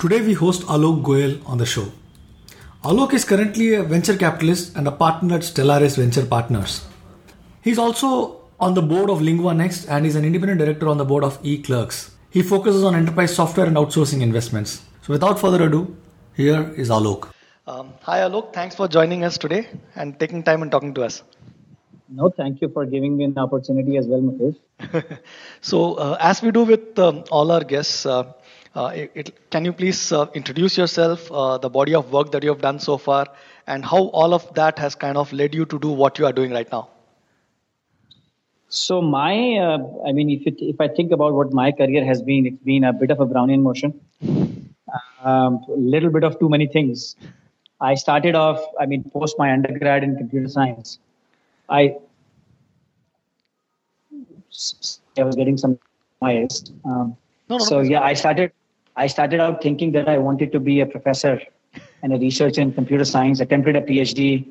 Today we host Alok Goyal on the show. Alok is currently a venture capitalist and a partner at Stellaris Venture Partners. He's also on the board of Lingua Next and is an independent director on the board of eClerx. He focuses on enterprise software and outsourcing investments. So without further ado, here is Alok. Um, hi Alok, thanks for joining us today and taking time and talking to us. No, thank you for giving me an opportunity as well, Mukesh. so, uh, as we do with um, all our guests, uh, it, it, can you please uh, introduce yourself, uh, the body of work that you have done so far, and how all of that has kind of led you to do what you are doing right now? So my, uh, I mean, if it, if I think about what my career has been, it's been a bit of a Brownian motion, a um, little bit of too many things. I started off, I mean, post my undergrad in computer science, I I was getting some noise. Um, no, no, so yeah, I started I started out thinking that I wanted to be a professor and a researcher in computer science. Attempted a PhD.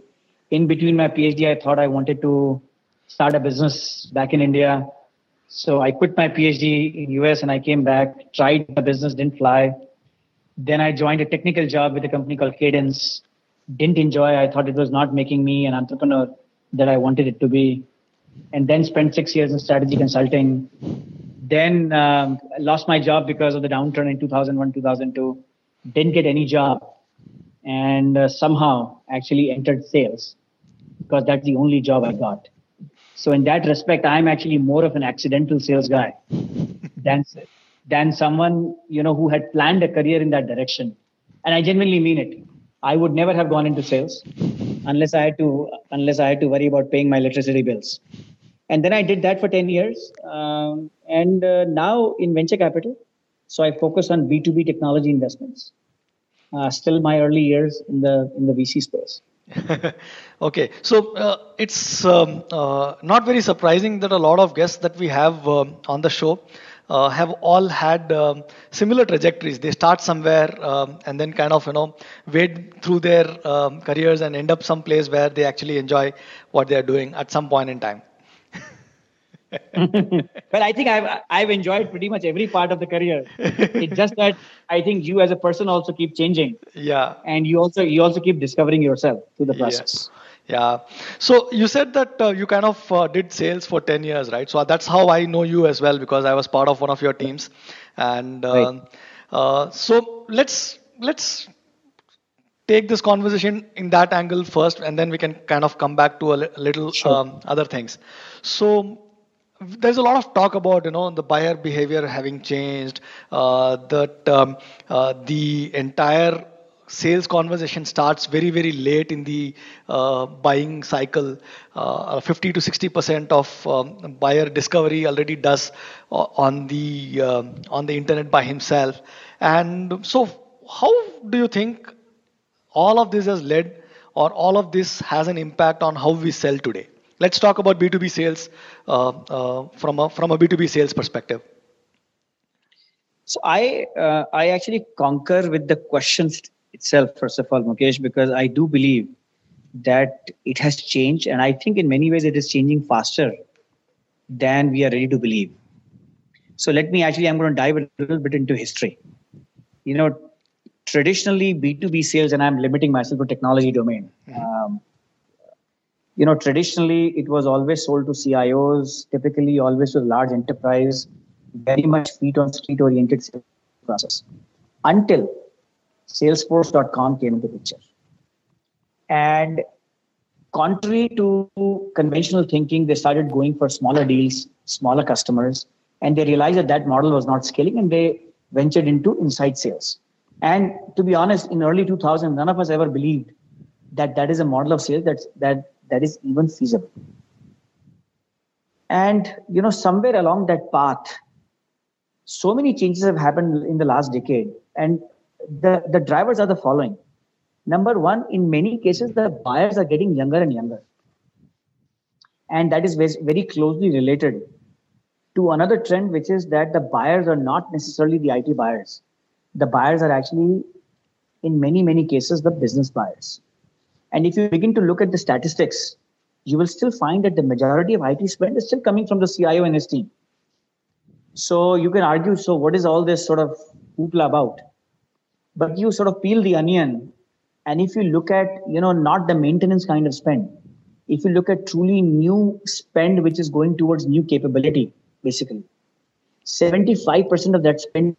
In between my PhD, I thought I wanted to start a business back in India. So I quit my PhD in US and I came back. Tried the business, didn't fly. Then I joined a technical job with a company called Cadence. Didn't enjoy. I thought it was not making me an entrepreneur that I wanted it to be. And then spent six years in strategy consulting then um, lost my job because of the downturn in 2001 2002 didn't get any job. And uh, somehow actually entered sales because that's the only job i got. So in that respect i'm actually more of an accidental sales guy than than someone you know who had planned a career in that direction. And i genuinely mean it. I would never have gone into sales unless i had to unless i had to worry about paying my electricity bills and then I did that for 10 years. Um, and uh, now in venture capital, so I focus on B2B technology investments. Uh, still my early years in the in the VC space. okay, so uh, it's um, uh, not very surprising that a lot of guests that we have um, on the show uh, have all had um, similar trajectories. They start somewhere um, and then kind of you know wade through their um, careers and end up some place where they actually enjoy what they are doing at some point in time. Well, I think I've I've enjoyed pretty much every part of the career. It's just that I think you as a person also keep changing. Yeah. And you also you also keep discovering yourself through the process. Yeah. yeah. So you said that uh, you kind of uh, did sales for 10 years, right? So that's how I know you as well because I was part of one of your teams. And uh, right. Uh, so let's let's take this conversation in that angle first and then we can kind of come back to a little sure. um, other things so there's a lot of talk about you know the buyer behavior having changed uh, that um, uh, the entire sales conversation starts very very late in the uh, buying cycle. Uh, 50 to 60 percent of um, buyer discovery already does uh, on the um, on the internet by himself. And so how do you think all of this has led or all of this has an impact on how we sell today let's talk about b2b sales uh, uh, from a from a b2b sales perspective. So i uh, i actually concur with the questions itself first of all mukesh because i do believe that it has changed and i think in many ways it is changing faster than we are ready to believe. So let me actually i'm going to dive a little bit into history. You know traditionally b2b sales and i'm limiting myself to technology domain mm-hmm. um, you know, traditionally it was always sold to CIOs, typically always to large enterprise, very much feet on street oriented sales process until Salesforce.com came into picture. And contrary to conventional thinking, they started going for smaller deals, smaller customers, and they realized that that model was not scaling and they ventured into inside sales. And to be honest, in early 2000, none of us ever believed that that is a model of sales that's, that that is even feasible. And, you know, somewhere along that path, so many changes have happened in the last decade. And the, the drivers are the following. Number one, in many cases, the buyers are getting younger and younger. And that is very closely related to another trend, which is that the buyers are not necessarily the IT buyers. The buyers are actually, in many, many cases, the business buyers. And if you begin to look at the statistics, you will still find that the majority of IT spend is still coming from the CIO and his team. So you can argue, so what is all this sort of hoopla about? but you sort of peel the onion and if you look at you know not the maintenance kind of spend if you look at truly new spend which is going towards new capability basically 75% of that spend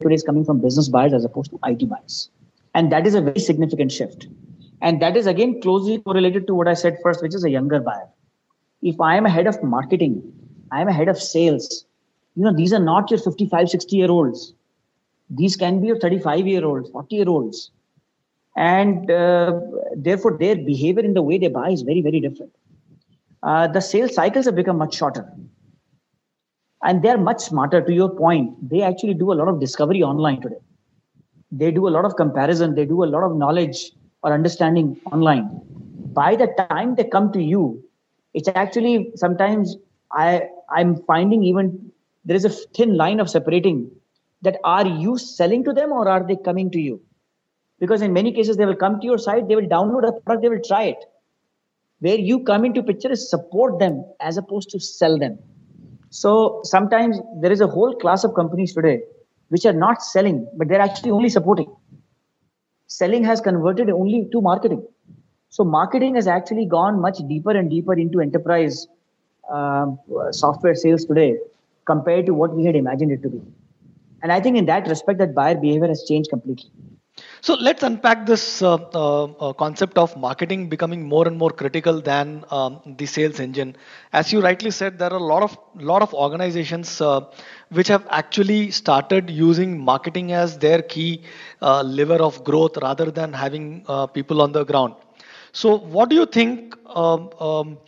today is coming from business buyers as opposed to it buyers and that is a very significant shift and that is again closely correlated to what i said first which is a younger buyer. If i am a head of marketing i am a head of sales you know these are not your 55 60 year olds these can be your 35 year olds 40 year olds and uh, therefore their behavior in the way they buy is very very different. Uh, the sales cycles have become much shorter. And they're much smarter. To your point they actually do a lot of discovery online today. They do a lot of comparison. They do a lot of knowledge or understanding online. By the time they come to you it's actually sometimes i i'm finding even there is a thin line of separating that are you selling to them or are they coming to you? Because in many cases they will come to your site they will download a product they will try it. Where you come into picture is support them as opposed to sell them. So sometimes there is a whole class of companies today which are not selling but they're actually only supporting selling has converted only to marketing. So marketing has actually gone much deeper and deeper into enterprise uh, software sales today compared to what we had imagined it to be. And i think in that respect that buyer behavior has changed completely so let's unpack this uh, uh, uh, concept of marketing becoming more and more critical than um, the sales engine. As you rightly said, there are a lot of lot of organizations uh, which have actually started using marketing as their key uh, lever of growth rather than having uh, people on the ground. So, what do you think? Um, um,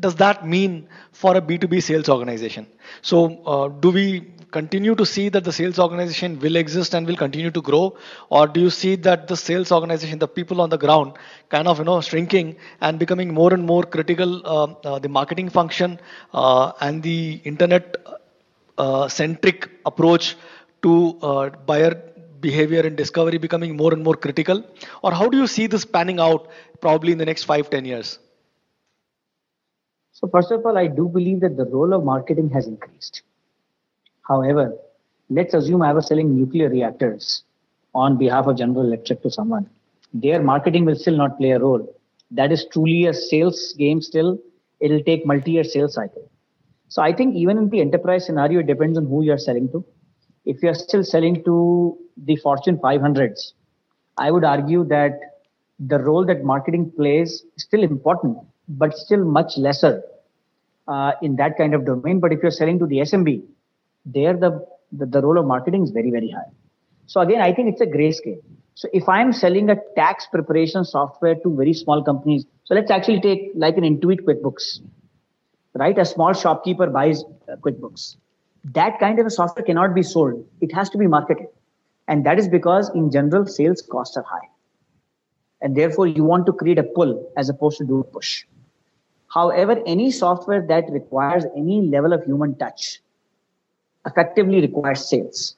does that mean for a B2B sales organization? So, do we continue to see that the sales organization will exist and will continue to grow? Or do you see that the sales organization the people on the ground kind of you know shrinking and becoming more and more critical uh, uh, the marketing function uh, and the internet uh, centric approach to uh, buyer behavior and discovery becoming more and more critical? Or how do you see this panning out probably in the next 5 10 years? So first of all i do believe that the role of marketing has increased However, let's assume I was selling nuclear reactors on behalf of General Electric to someone. Their marketing will still not play a role. That is truly a sales game still. It'll take multi-year sales cycle. So I think even in the enterprise scenario, it depends on who you're selling to. If you're still selling to the Fortune 500s, I would argue that the role that marketing plays is still important, but still much lesser uh, in that kind of domain. But if you're selling to the SMB, there the, the, the role of marketing is very, very high. So again, I think it's a gray scale. So if I'm selling a tax preparation software to very small companies, so let's actually take like an Intuit QuickBooks, right? A small shopkeeper buys uh, QuickBooks. That kind of a software cannot be sold. It has to be marketed. And that is because in general, sales costs are high. And therefore you want to create a pull as opposed to do a push. However, any software that requires any level of human touch, effectively requires sales,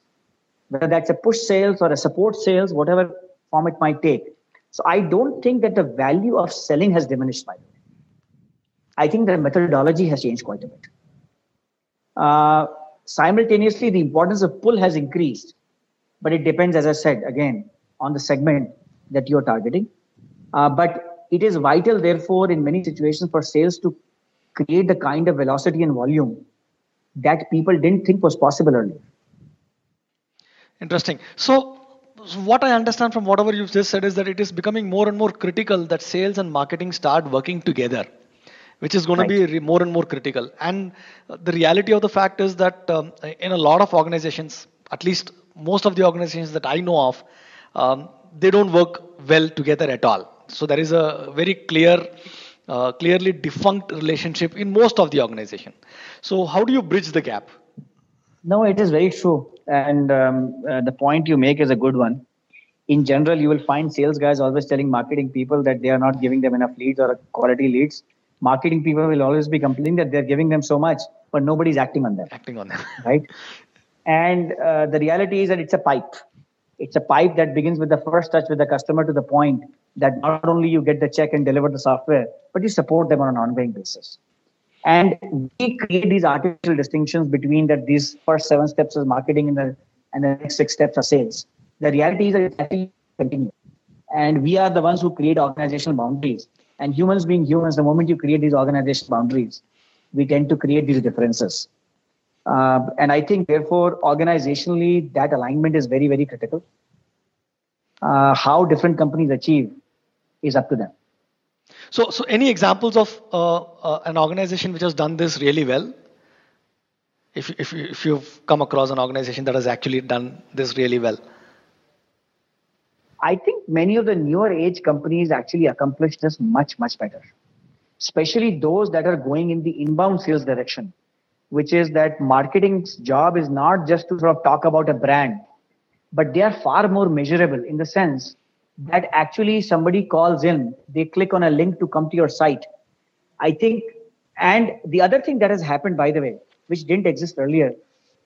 whether that's a push sales or a support sales, whatever form it might take. So I don't think that the value of selling has diminished by the way. I think the methodology has changed quite a bit. Uh, simultaneously, the importance of pull has increased, but it depends, as I said, again, on the segment that you're targeting. Uh, but it is vital, therefore, in many situations for sales to create the kind of velocity and volume that people didn't think was possible earlier. Interesting. So, what I understand from whatever you've just said is that it is becoming more and more critical that sales and marketing start working together, which is going right. to be more and more critical. And the reality of the fact is that um, in a lot of organizations, at least most of the organizations that I know of, um, they don't work well together at all. So there is a very clear uh, clearly defunct relationship in most of the organization. So how do you bridge the gap? No, it is very true, and um, uh, the point you make is a good one. In general, you will find sales guys always telling marketing people that they are not giving them enough leads or quality leads. Marketing people will always be complaining that they're giving them so much, but nobody's acting on them. Acting on them, right? And uh, the reality is that it's a pipe. It's a pipe that begins with the first touch with the customer to the point that not only you get the check and deliver the software, but you support them on an ongoing basis. And we create these artificial distinctions between that these first seven steps is marketing and the and the next six steps are sales. The reality is that it actually continues. And we are the ones who create organizational boundaries. And humans being humans, the moment you create these organizational boundaries, we tend to create these differences. Uh, and I think, therefore, organizationally, that alignment is very, very critical. Uh, how different companies achieve is up to them. So, so any examples of uh, uh, an organization which has done this really well? If, if, if you've come across an organization that has actually done this really well? I think many of the newer age companies actually accomplish this much, much better, especially those that are going in the inbound sales direction, which is that marketing's job is not just to sort of talk about a brand, but they are far more measurable in the sense that actually somebody calls in, they click on a link to come to your site. I think, and the other thing that has happened, by the way, which didn't exist earlier,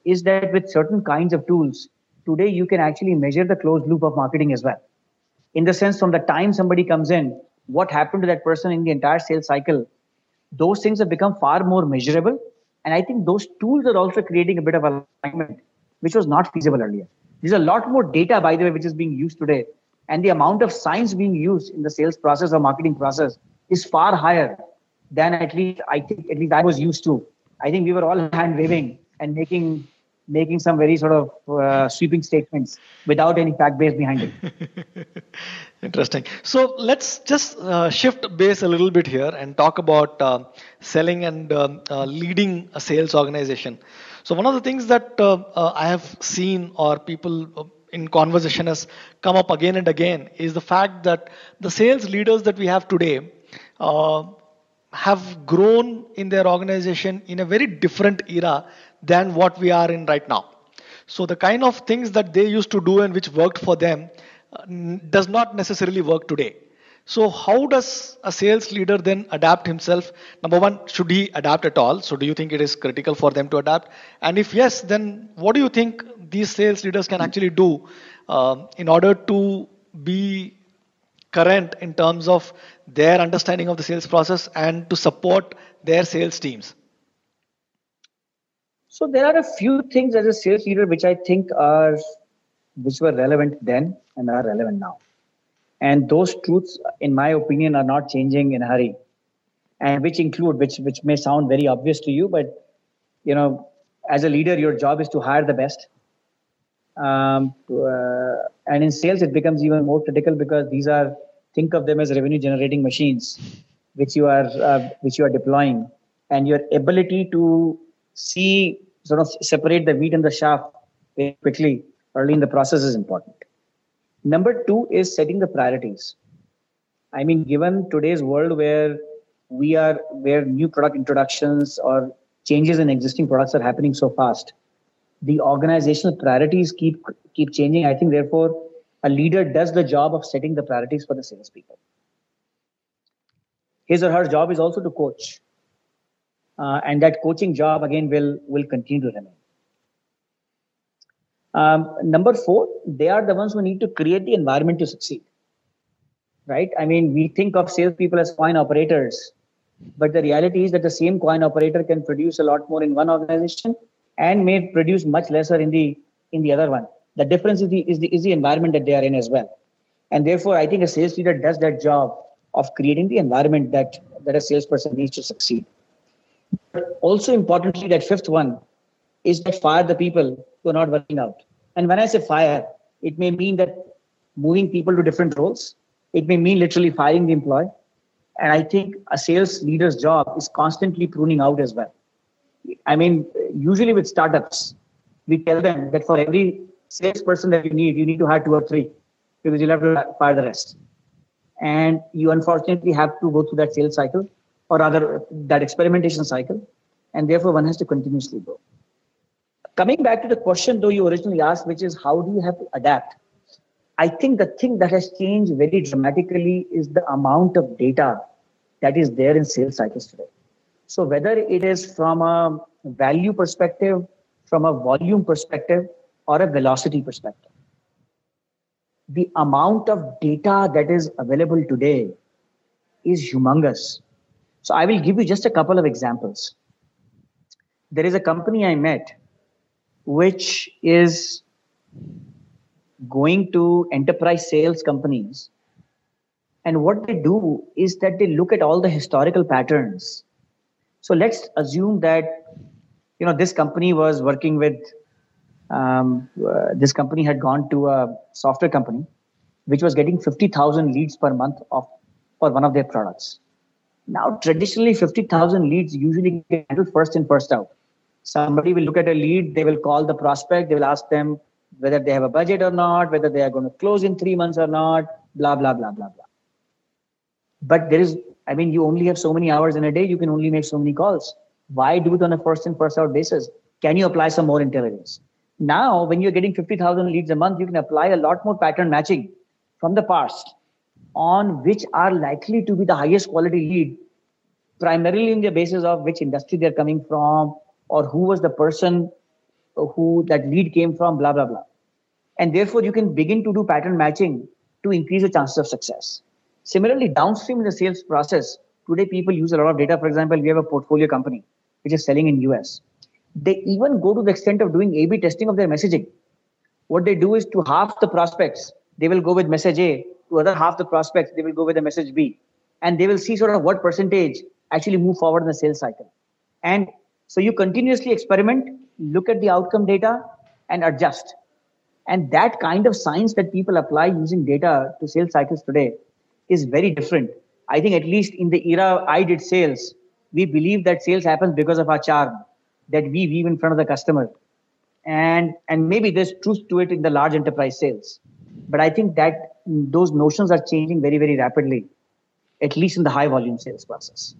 is that with certain kinds of tools, today you can actually measure the closed loop of marketing as well. In the sense, from the time somebody comes in, what happened to that person in the entire sales cycle, those things have become far more measurable. And I think those tools are also creating a bit of alignment, which was not feasible earlier. There's a lot more data, by the way, which is being used today and the amount of science being used in the sales process or marketing process is far higher than at least I think at least I was used to. I think we were all hand waving and making making some very sort of uh, sweeping statements without any fact base behind it. Interesting. So let's just uh, shift base a little bit here and talk about uh, selling and um, uh, leading a sales organization. So one of the things that uh, uh, I have seen or people in conversation has come up again and again is the fact that the sales leaders that we have today uh, have grown in their organization in a very different era than what we are in right now. So the kind of things that they used to do and which worked for them uh, does not necessarily work today. So, how does a sales leader then adapt himself? Number one, should he adapt at all? So, do you think it is critical for them to adapt? And if yes, then what do you think these sales leaders can actually do uh, in order to be current in terms of their understanding of the sales process and to support their sales teams? So, there are a few things as a sales leader which I think are which were relevant then and are relevant now and those truths in my opinion are not changing in a hurry. And which include which which may sound very obvious to you but you know as a leader your job is to hire the best. Um, uh, and in sales it becomes even more critical because these are think of them as revenue generating machines which you are uh, which you are deploying. And your ability to see sort of separate the wheat and the chaff very quickly early in the process is important Number two is setting the priorities. I mean, given today's world where we are, where new product introductions or changes in existing products are happening so fast, the organizational priorities keep keep changing. I think, therefore, a leader does the job of setting the priorities for the salespeople. His or her job is also to coach, uh, and that coaching job again will will continue to remain. Um, number four, they are the ones who need to create the environment to succeed. Right? I mean, we think of salespeople as coin operators, but the reality is that the same coin operator can produce a lot more in one organization and may produce much lesser in the in the other one. The difference is the is the is the environment that they are in as well. And therefore, I think a sales leader does that job of creating the environment that that a salesperson needs to succeed. But also importantly, that fifth one is that fire the people who are not working out. And when I say fire, it may mean that moving people to different roles. It may mean literally firing the employee. And I think a sales leader's job is constantly pruning out as well. I mean, usually with startups, we tell them that for every salesperson that you need, you need to hire two or three because you'll have to fire the rest. And you unfortunately have to go through that sales cycle or rather that experimentation cycle. And therefore, one has to continuously grow. Coming back to the question, though, you originally asked, which is how do you have to adapt? I think the thing that has changed very dramatically is the amount of data that is there in sales cycles today. So, whether it is from a value perspective, from a volume perspective, or a velocity perspective, the amount of data that is available today is humongous. So, I will give you just a couple of examples. There is a company I met which is going to enterprise sales companies. And what they do is that they look at all the historical patterns. So let's assume that you know this company was working with um, uh, this company had gone to a software company which was getting 50000 leads per month of for one of their products now traditionally 50000 leads usually get handled first in first out somebody will look at a lead they will call the prospect they will ask them whether they have a budget or not whether they are going to close in 3 months or not blah blah blah blah blah. But there is i mean you only have so many hours in a day you can only make so many calls. Why do it on a first in first out basis? Can you apply some more intelligence? Now, when you're getting 50,000 leads a month, you can apply a lot more pattern matching from the past on which are likely to be the highest quality lead, primarily in the basis of which industry they're coming from or who was the person who that lead came from, blah, blah, blah. And therefore, you can begin to do pattern matching to increase the chances of success. Similarly, downstream in the sales process, today people use a lot of data. For example, we have a portfolio company which is selling in US they even go to the extent of doing A/B testing of their messaging. What they do is to half the prospects, they will go with message A. To other half the prospects, they will go with the message B, and they will see sort of what percentage actually move forward in the sales cycle. And so you continuously experiment, look at the outcome data, and adjust. And that kind of science that people apply using data to sales cycles today is very different. I think at least in the era I did sales, we believe that sales happens because of our charm that we weave in front of the customer and and maybe there's truth to it in the large enterprise sales but i think that those notions are changing very very rapidly at least in the high volume sales process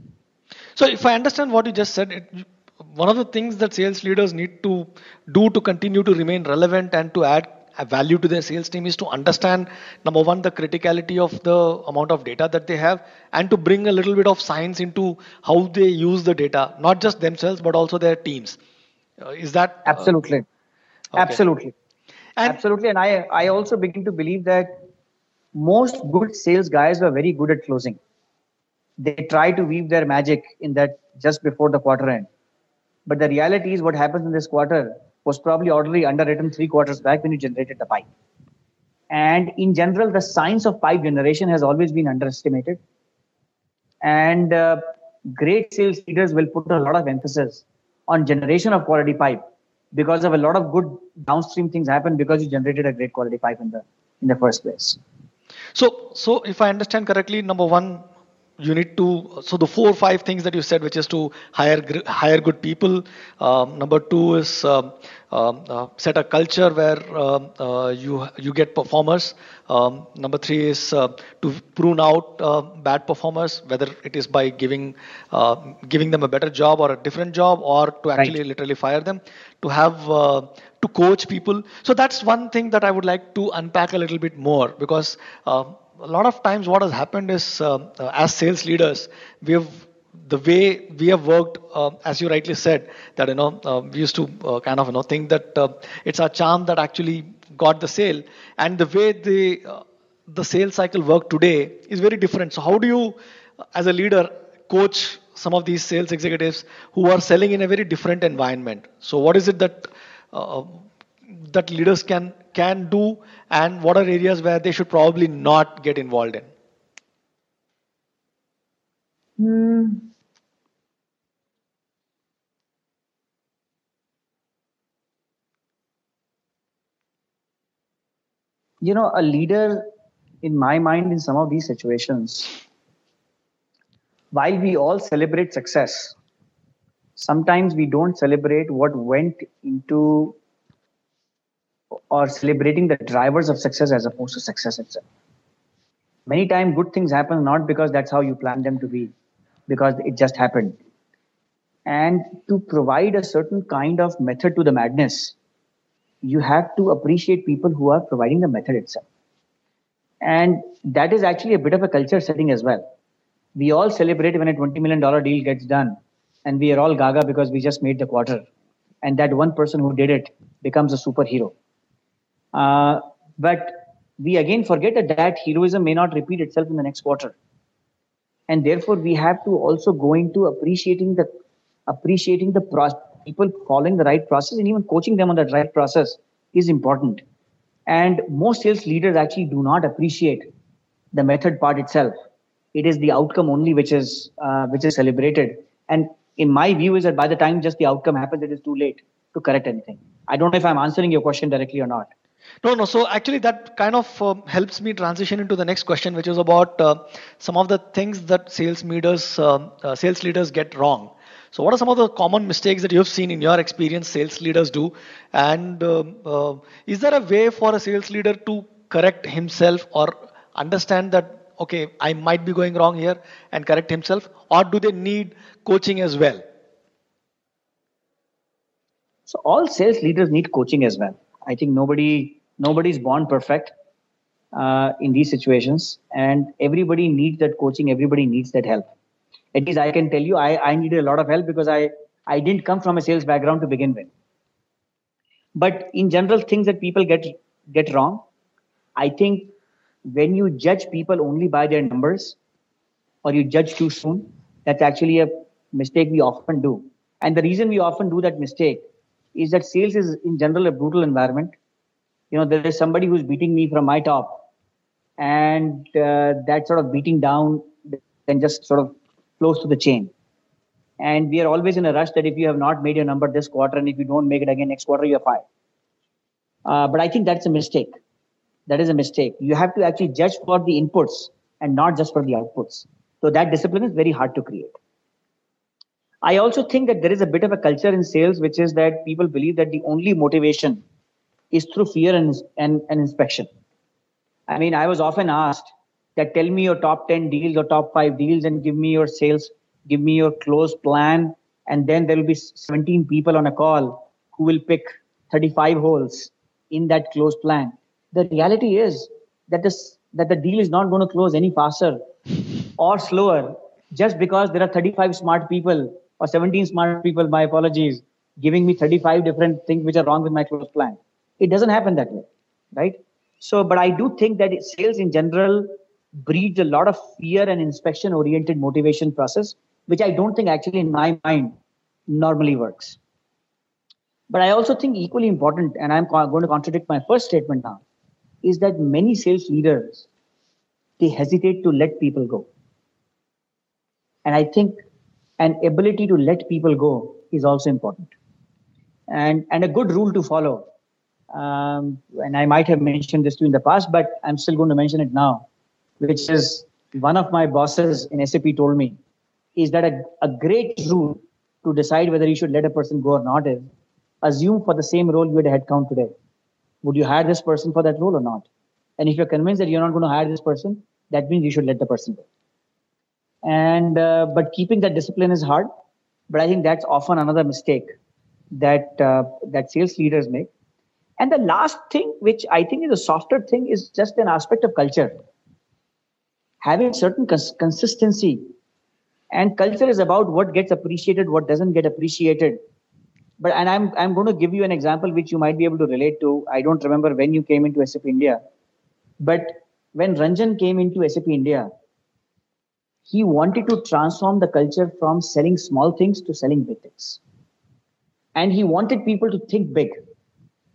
so if i understand what you just said it, one of the things that sales leaders need to do to continue to remain relevant and to add value to their sales team is to understand number one the criticality of the amount of data that they have and to bring a little bit of science into how they use the data not just themselves but also their teams. Uh, is that uh, absolutely. uh, okay. absolutely. And absolutely. And i i also begin to believe that most good sales guys were very good at closing. They try to weave their magic in that just before the quarter end but the reality is what happens in this quarter was probably already underwritten three quarters back when you generated the pipe. And in general, the science of pipe generation has always been underestimated. And uh, great sales leaders will put a lot of emphasis on generation of quality pipe because of a lot of good downstream things happen because you generated a great quality pipe in the in the first place. So, so if I understand correctly, number one, you need to so the four or five things that you said which is to hire hire good people. Um, number two is um, um, uh, set a culture where uh, uh, you you get performers. Um, number three is uh, to prune out uh, bad performers whether it is by giving uh, giving them a better job or a different job or to actually right. literally fire them. To have to coach people. So that's one thing that i would like to unpack a little bit more because a lot of times what has happened is uh, uh, as sales leaders we have the way we have worked uh, as you rightly said that you know uh, we used to uh, kind of you know think that uh, it's our charm that actually got the sale. And the way the the sales cycle work today is very different. So how do you as a leader coach some of these sales executives who are selling in a very different environment? So what is it that that leaders can can do and what are areas where they should probably not get involved in hmm. you know a leader in my mind in some of these situations while we all celebrate success sometimes we don't celebrate what went into or celebrating the drivers of success as opposed to success itself. Many times, good things happen not because that's how you planned them to be, because it just happened. And to provide a certain kind of method to the madness, you have to appreciate people who are providing the method itself. And that is actually a bit of a culture setting as well. We all celebrate when a $20 million deal gets done, and we are all gaga because we just made the quarter. And that one person who did it becomes a superhero uh, but we again forget that that heroism may not repeat itself in the next quarter. And therefore, we have to also go into appreciating the appreciating the pro- people following the right process and even coaching them on that right process is important. And most sales leaders actually do not appreciate the method part itself. It is the outcome only which is uh, which is celebrated. And in my view, is that by the time just the outcome happens, it is too late to correct anything. I don't know if I'm answering your question directly or not. No, no. So actually, that kind of uh, helps me transition into the next question, which is about uh, some of the things that sales leaders, uh, uh, sales leaders get wrong. So, what are some of the common mistakes that you have seen in your experience sales leaders do? And um, uh, is there a way for a sales leader to correct himself or understand that okay, I might be going wrong here and correct himself, or do they need coaching as well? So, all sales leaders need coaching as well. I think nobody nobody's born perfect uh, in these situations, and everybody needs that coaching. Everybody needs that help. At least I can tell you, I, I needed a lot of help because I I didn't come from a sales background to begin with. But in general, things that people get get wrong, I think when you judge people only by their numbers, or you judge too soon, that's actually a mistake we often do. And the reason we often do that mistake is that sales is in general a brutal environment you know there is somebody who's beating me from my top and uh, that sort of beating down then just sort of flows to the chain. And we are always in a rush that if you have not made your number this quarter and if you don't make it again next quarter you're fired. Uh, but i think that's a mistake. That is a mistake. You have to actually judge for the inputs and not just for the outputs. So that discipline is very hard to create. I also think that there is a bit of a culture in sales which is that people believe that the only motivation is through fear and, and, and inspection. I mean, I was often asked that tell me your top 10 deals or top five deals and give me your sales, give me your close plan. And then there will be 17 people on a call who will pick 35 holes in that close plan. The reality is that this that the deal is not going to close any faster or slower just because there are 35 smart people or 17 smart people, my apologies, giving me 35 different things which are wrong with my close plan. It doesn't happen that way, right? So, but I do think that sales in general breeds a lot of fear and inspection oriented motivation process, which I don't think actually in my mind normally works. But I also think equally important, and I'm going to contradict my first statement now, is that many sales leaders they hesitate to let people go. And I think an ability to let people go is also important. And, and a good rule to follow um, and I might have mentioned this to you in the past, but I'm still going to mention it now, which is one of my bosses in SAP told me is that a, a great rule to decide whether you should let a person go or not is assume for the same role you had a headcount today. Would you hire this person for that role or not? And if you're convinced that you're not going to hire this person, that means you should let the person go. And uh, but keeping that discipline is hard. But I think that's often another mistake that uh, that sales leaders make and the last thing, which I think is a softer thing, is just an aspect of culture. Having certain cons- consistency. And culture is about what gets appreciated, what doesn't get appreciated. But and I'm I'm going to give you an example which you might be able to relate to. I don't remember when you came into SAP India, but when Ranjan came into SAP India, he wanted to transform the culture from selling small things to selling big things. And he wanted people to think big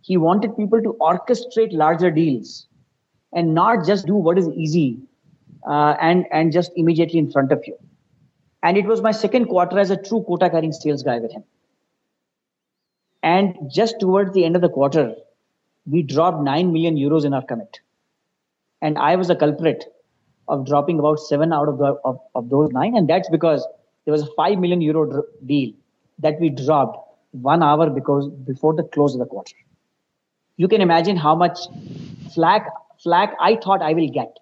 he wanted people to orchestrate larger deals and not just do what is easy uh, and and just immediately in front of you. And it was my second quarter as a true quota carrying sales guy with him. And just towards the end of the quarter we dropped 9 million euros in our commit. And i was a culprit of dropping about 7 out of the of, of those 9 and that's because there was a 5 million euro deal that we dropped one hour because before the close of the quarter you can imagine how much flack flack I thought I will get.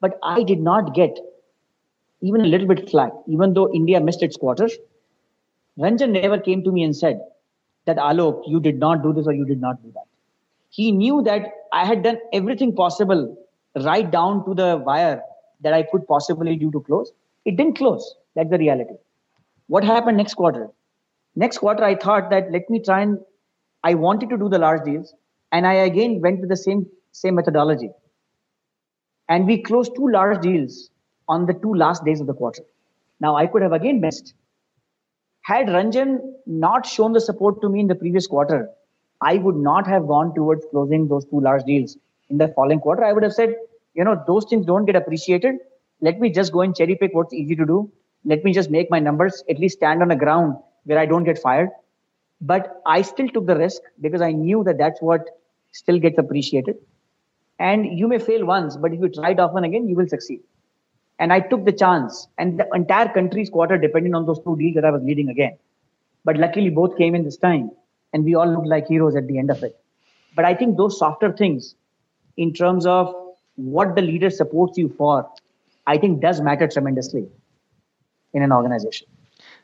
But I did not get even a little bit flack, even though India missed its quarter. Ranjan never came to me and said that Alok, you did not do this or you did not do that. He knew that I had done everything possible right down to the wire that I could possibly do to close. It didn't close. That's the reality. What happened next quarter? Next quarter, I thought that let me try and I wanted to do the large deals, and I again went with the same same methodology. And we closed two large deals on the two last days of the quarter. Now I could have again missed. Had Ranjan not shown the support to me in the previous quarter, I would not have gone towards closing those two large deals in the following quarter. I would have said, you know, those things don't get appreciated. Let me just go and cherry pick what's easy to do. Let me just make my numbers at least stand on a ground where I don't get fired. But I still took the risk because I knew that that's what still gets appreciated. And you may fail once, but if you try it often again, you will succeed. And I took the chance, and the entire country's quarter depended on those two deals that I was leading again. But luckily, both came in this time, and we all looked like heroes at the end of it. But I think those softer things, in terms of what the leader supports you for, I think does matter tremendously in an organization.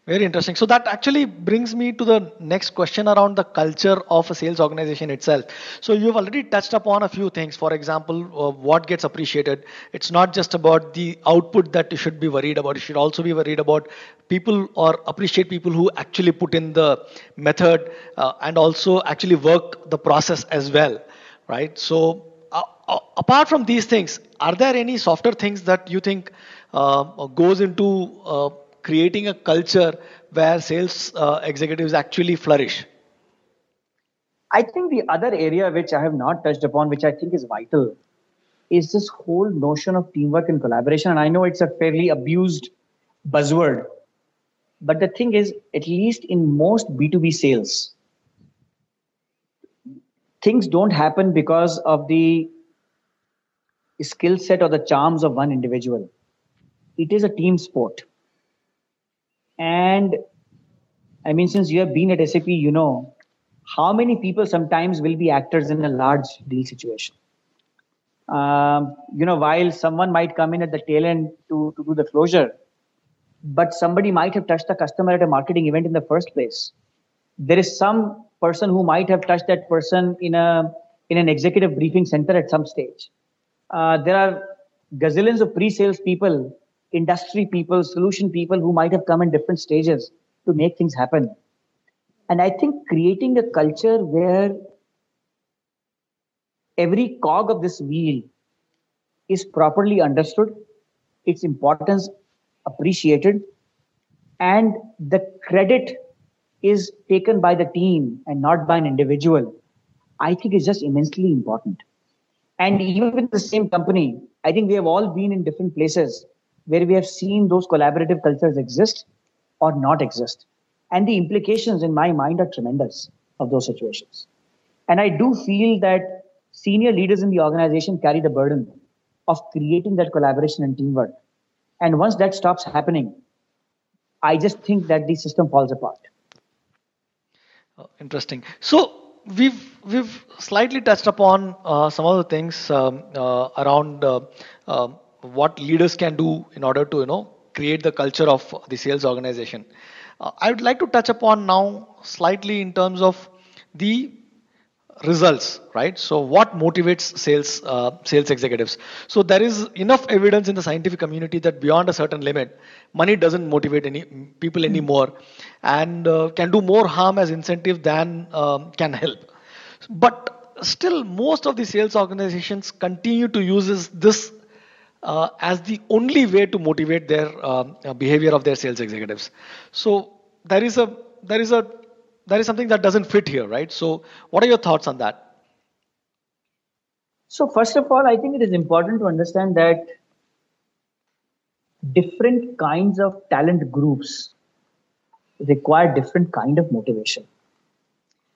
Very interesting. So that actually brings me to the next question around the culture of a sales organization itself. So you've already touched upon a few things. For example, uh, what gets appreciated. It's not just about the output that you should be worried about. You should also be worried about people or appreciate people who actually put in the method uh, and also actually work the process as well, right? So uh, uh apart from these things, are there any softer things that you think uh, goes into uh, creating a culture where sales uh, executives actually flourish? I think the other area which I have not touched upon, which I think is vital, is this whole notion of teamwork and collaboration. And I know it's a fairly abused buzzword, but the thing is, at least in most B2B sales, things don't happen because of the skill set or the charms of one individual. It is a team sport. And I mean, since you have been at SAP, you know how many people sometimes will be actors in a large deal situation. Um, you know, while someone might come in at the tail end to, to do the closure, but somebody might have touched the customer at a marketing event in the first place. There is some person who might have touched that person in a in an executive briefing center at some stage. Uh, there are gazillions of pre-sales people industry people, solution people who might have come in different stages to make things happen. And I think creating a culture where every cog of this wheel is properly understood, its importance appreciated, and the credit is taken by the team and not by an individual, I think is just immensely important. And even with the same company, I think we have all been in different places where we have seen those collaborative cultures exist or not exist. And the implications in my mind are tremendous of those situations. And I do feel that senior leaders in the organization carry the burden of creating that collaboration and teamwork. And once that stops happening, I just think that the system falls apart. Oh, interesting. So we've we've slightly touched upon uh, some of the things um, uh, around uh, um, what leaders can do in order to you know create the culture of the sales organization. Uh, i would like to touch upon now slightly in terms of the results right? So what motivates sales uh, sales executives? So there is enough evidence in the scientific community that beyond a certain limit money doesn't motivate any people anymore and uh, can do more harm as incentive than um, can help. But still most of the sales organizations continue to use this uh, as the only way to motivate their uh, behavior of their sales executives. So there is a there is a there is something that doesn't fit here, right? So what are your thoughts on that? So first of all, I think it is important to understand that different kinds of talent groups require different kind of motivation.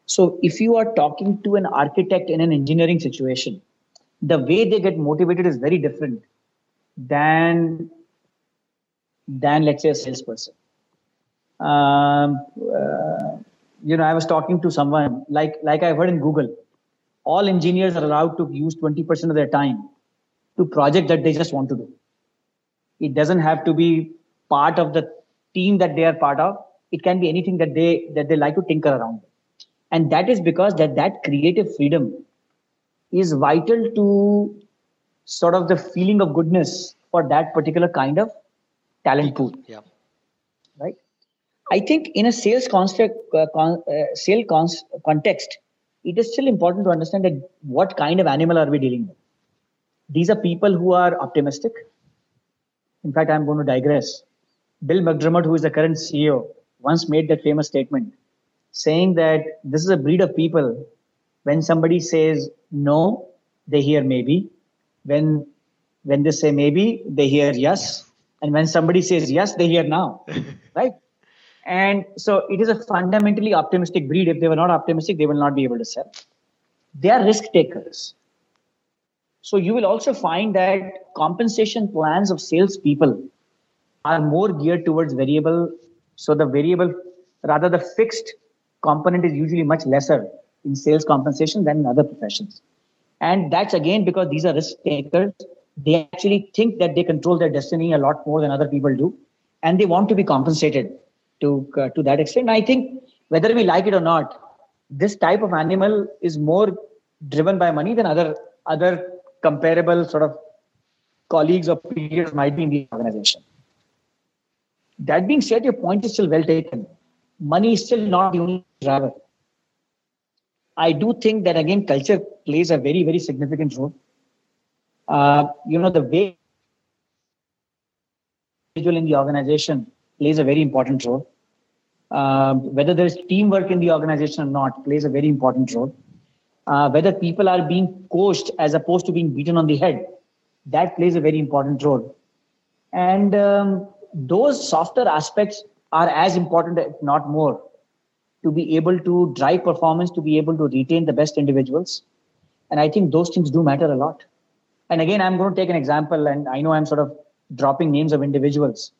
So if you are talking to an architect in an engineering situation, the way they get motivated is very different than than let's say a salesperson. Um, uh, you know, I was talking to someone like like I've heard in Google, all engineers are allowed to use 20% of their time to project that they just want to do. It doesn't have to be part of the team that they are part of. It can be anything that they that they like to tinker around. And that is because that that creative freedom is vital to sort of the feeling of goodness for that particular kind of talent pool. Yeah. Right. I think in a sales construct, uh, con, uh, sale cons- context, it is still important to understand that what kind of animal are we dealing with. These are people who are optimistic. In fact, I'm going to digress. Bill McDermott, who is the current CEO, once made that famous statement saying that this is a breed of people When somebody says no, they hear maybe. When when they say maybe, they hear yes. And when somebody says yes, they hear now. right? And so it is a fundamentally optimistic breed. If they were not optimistic, they will not be able to sell. They are risk takers. So you will also find that compensation plans of salespeople are more geared towards variable. So the variable, rather the fixed component is usually much lesser in sales compensation than in other professions. And that's again because these are risk takers. They actually think that they control their destiny a lot more than other people do. And they want to be compensated to, uh, to that extent. I think whether we like it or not, this type of animal is more driven by money than other other comparable sort of colleagues or peers might be in the organization. That being said, your point is still well taken. Money is still not the only driver. I do think that again, culture plays a very, very significant role. Uh, you know, the way individual in the organization plays a very important role. Uh, whether there's teamwork in the organization or not plays a very important role. Uh, whether people are being coached as opposed to being beaten on the head, that plays a very important role. And um, those softer aspects are as important, if not more, to be able to drive performance, to be able to retain the best individuals. And I think those things do matter a lot. And again, I'm going to take an example, and I know I'm sort of dropping names of individuals.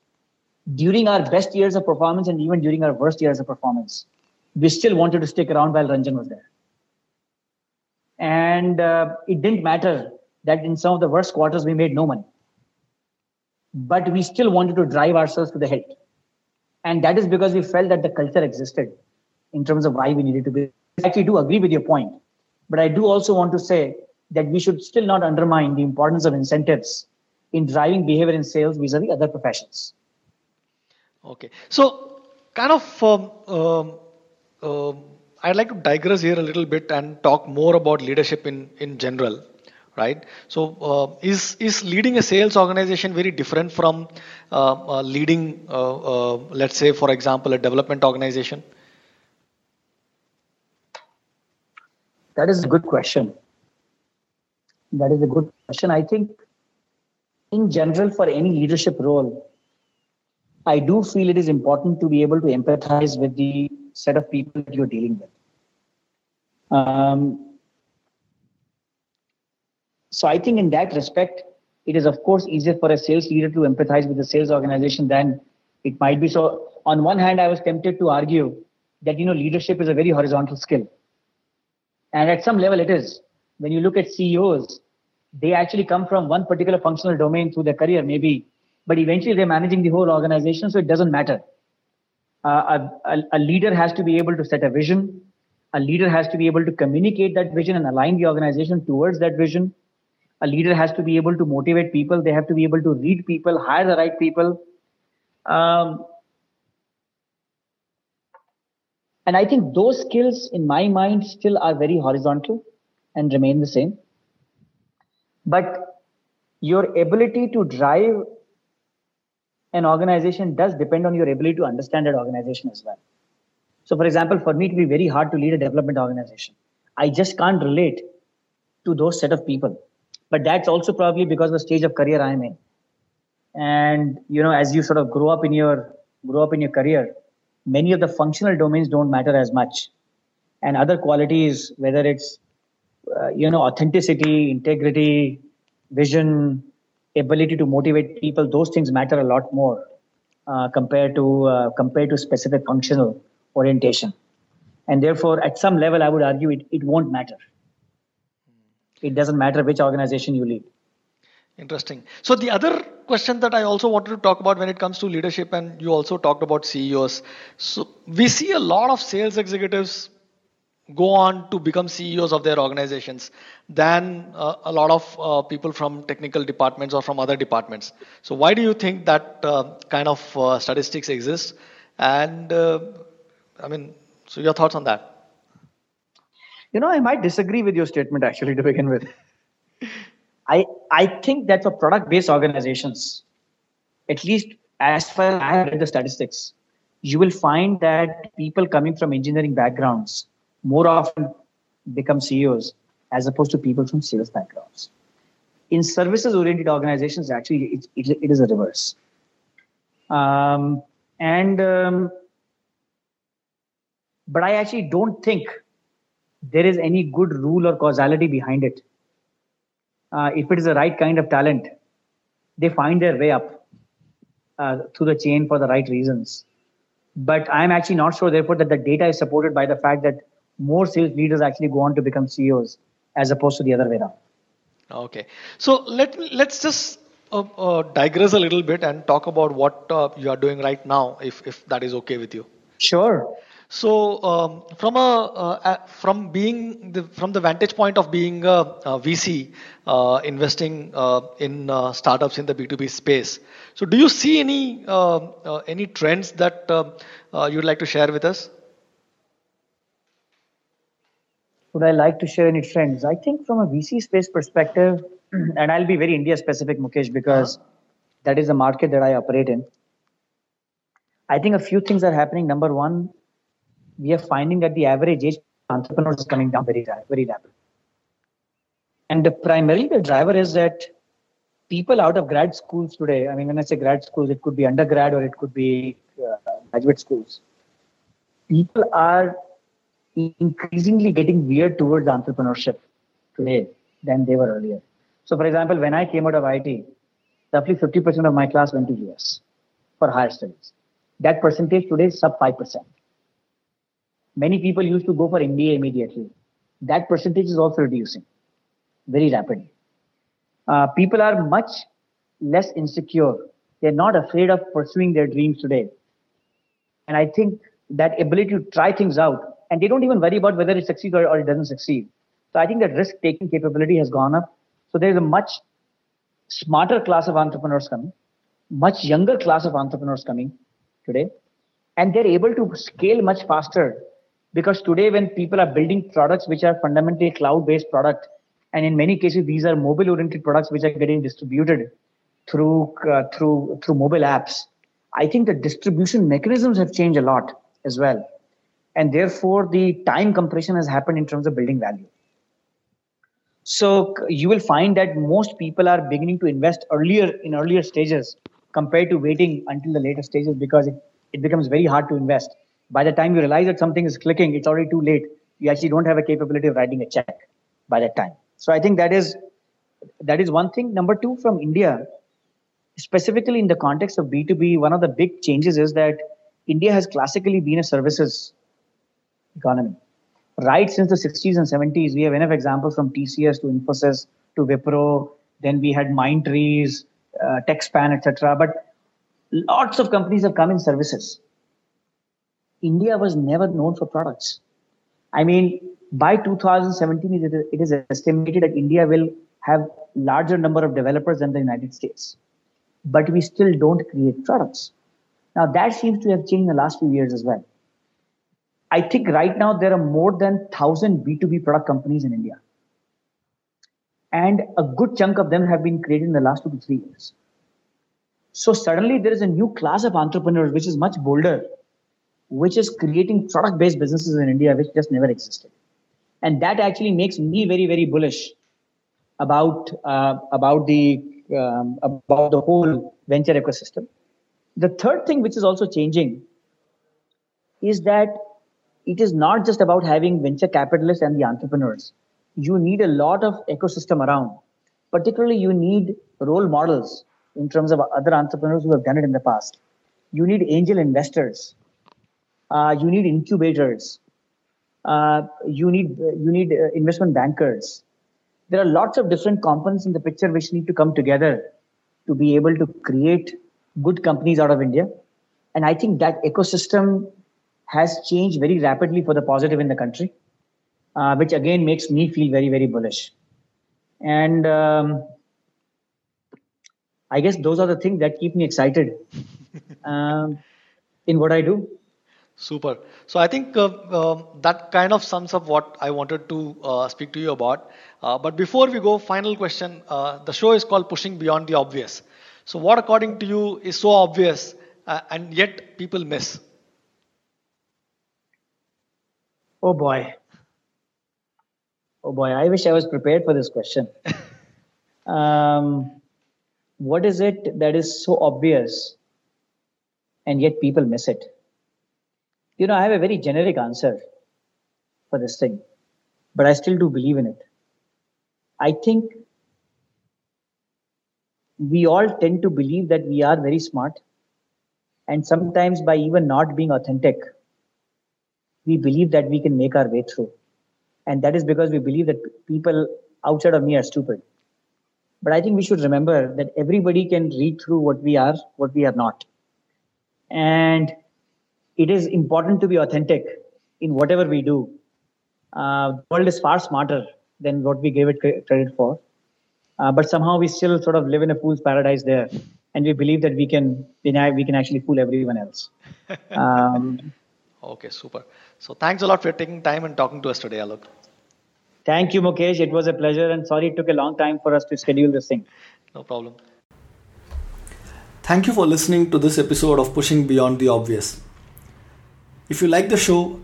During our best years of performance and even during our worst years of performance, we still wanted to stick around while Ranjan was there. And uh, it didn't matter that in some of the worst quarters we made no money. But we still wanted to drive ourselves to the hilt. And that is because we felt that the culture existed in terms of why we needed to be. I actually do agree with your point. But I do also want to say that we should still not undermine the importance of incentives in driving behavior in sales vis-a-vis other professions. Okay, so kind of um, um, um, I'd like to digress here a little bit and talk more about leadership in in general, right? So uh, is is leading a sales organization very different from uh, uh, leading, uh, uh, let's say, for example, a development organization? That is a good question. That is a good question. I think, in general, for any leadership role, I do feel it is important to be able to empathize with the set of people that you're dealing with. Um, so I think in that respect, it is of course easier for a sales leader to empathize with the sales organization than it might be. So on one hand, I was tempted to argue that you know leadership is a very horizontal skill, and at some level it is. When you look at CEOs, they actually come from one particular functional domain through their career, maybe, but eventually they're managing the whole organization, so it doesn't matter. Uh, a, a, leader has to be able to set a vision. A leader has to be able to communicate that vision and align the organization towards that vision. A leader has to be able to motivate people. They have to be able to read people, hire the right people. Um, and I think those skills, in my mind, still are very horizontal and remain the same. But your ability to drive an organization does depend on your ability to understand that organization as well. So, for example, for me, it would be very hard to lead a development organization. I just can't relate to those set of people. But that's also probably because of the stage of career I'm in. And you know, as you sort of grow up in your grow up in your career, many of the functional domains don't matter as much, and other qualities, whether it's uh, you know authenticity, integrity, vision, ability to motivate people, those things matter a lot more uh, compared to uh, compared to specific functional orientation. And therefore, at some level, I would argue it, it won't matter. It doesn't matter which organization you lead. Interesting. So, the other question that I also wanted to talk about when it comes to leadership, and you also talked about CEOs. So, we see a lot of sales executives go on to become CEOs of their organizations than uh, a lot of uh, people from technical departments or from other departments. So, why do you think that uh, kind of uh, statistics exist? And uh, I mean, so your thoughts on that? You know, I might disagree with your statement actually to begin with. I I think that for product-based organizations, at least as far as I have read the statistics, you will find that people coming from engineering backgrounds more often become CEOs as opposed to people from sales backgrounds. In services oriented organizations, actually, it, it, it is a reverse. Um, and, um, but I actually don't think there is any good rule or causality behind it. Uh, if it is the right kind of talent, they find their way up uh, through the chain for the right reasons. But I'm actually not sure, therefore, that the data is supported by the fact that more sales leaders actually go on to become CEOs as opposed to the other way around. Okay, so let let's just uh, uh, digress a little bit and talk about what uh, you are doing right now, if if that is okay with you. Sure. So um, from a uh, from being the, from the vantage point of being a, a VC uh, investing uh, in uh, startups in the B2B space, so do you see any uh, uh, any trends that you'd like to share with us? Would I like to share any trends? I think from a VC space perspective, and I'll be very India specific, Mukesh, because that is the market that I operate in. I think a few things are happening. Number one, we are finding that the average age of entrepreneurs is coming down very, very rapidly. And primarily the driver is that people out of grad schools today, I mean, when I say grad schools, it could be undergrad or it could be uh, graduate schools. People are increasingly getting weird towards entrepreneurship today than they were earlier. So, for example, when I came out of IIT, roughly 50% of my class went to US for higher studies. That percentage today is sub 5%. Many people used to go for MBA immediately. That percentage is also reducing very rapidly. Uh, people are much less insecure. They're not afraid of pursuing their dreams today. And I think that ability to try things out, and they don't even worry about whether it succeeds or, or it doesn't succeed. So I think that risk taking capability has gone up. So there's a much smarter class of entrepreneurs coming, much younger class of entrepreneurs coming today, and they're able to scale much faster because today when people are building products which are fundamentally cloud-based product, and in many cases these are mobile-oriented products which are getting distributed through uh, through through mobile apps, I think the distribution mechanisms have changed a lot as well, and therefore the time compression has happened in terms of building value. So you will find that most people are beginning to invest earlier in earlier stages compared to waiting until the later stages because it, it becomes very hard to invest by the time you realize that something is clicking, it's already too late. You actually don't have a capability of writing a check by that time. So I think that is that is one thing. Number two, from India, specifically in the context of B2B, one of the big changes is that India has classically been a services economy. Right since the 60s and 70s, we have enough examples from TCS to Infosys to Wipro. Then we had Mindtrees, uh, TechSpan, etc. But lots of companies have come in services. India was never known for products. I mean, by 2017, it is estimated that India will have larger number of developers than the United States, but we still don't create products. Now that seems to have changed in the last few years as well. I think right now there are more than thousand B2B product companies in India. And a good chunk of them have been created in the last two to three years. So suddenly there is a new class of entrepreneurs, which is much bolder which is creating product based businesses in India, which just never existed. And that actually makes me very, very bullish about, uh, about the, um, about the whole venture ecosystem. The third thing, which is also changing, is that it is not just about having venture capitalists and the entrepreneurs. You need a lot of ecosystem around. Particularly, you need role models in terms of other entrepreneurs who have done it in the past. You need angel investors uh, you need incubators. Uh, you need you need uh, investment bankers. There are lots of different components in the picture which need to come together to be able to create good companies out of India. And I think that ecosystem has changed very rapidly for the positive in the country, uh, which again makes me feel very very bullish. And um, I guess those are the things that keep me excited um, in what I do. Super. So I think uh, uh, that kind of sums up what I wanted to uh, speak to you about. Uh, but before we go, final question. Uh, the show is called Pushing Beyond the Obvious. So what, according to you, is so obvious uh, and yet people miss? Oh boy. Oh boy, I wish I was prepared for this question. um, what is it that is so obvious and yet people miss it? You know, I have a very generic answer for this thing, but I still do believe in it. I think we all tend to believe that we are very smart. And sometimes by even not being authentic, we believe that we can make our way through. And that is because we believe that people outside of me are stupid. But I think we should remember that everybody can read through what we are, what we are not. And it is important to be authentic in whatever we do. Uh, the world is far smarter than what we gave it credit for. Uh, but somehow we still sort of live in a fool's paradise there, and we believe that we can we can actually fool everyone else. Um, okay, super. So thanks a lot for taking time and talking to us today, Alok. Thank you, Mukesh. It was a pleasure, and sorry it took a long time for us to schedule this thing. No problem. Thank you for listening to this episode of Pushing Beyond the Obvious. If you like the show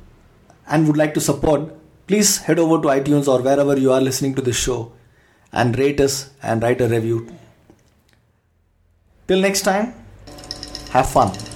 and would like to support, please head over to iTunes or wherever you are listening to this show and rate us and write a review. Till next time, have fun.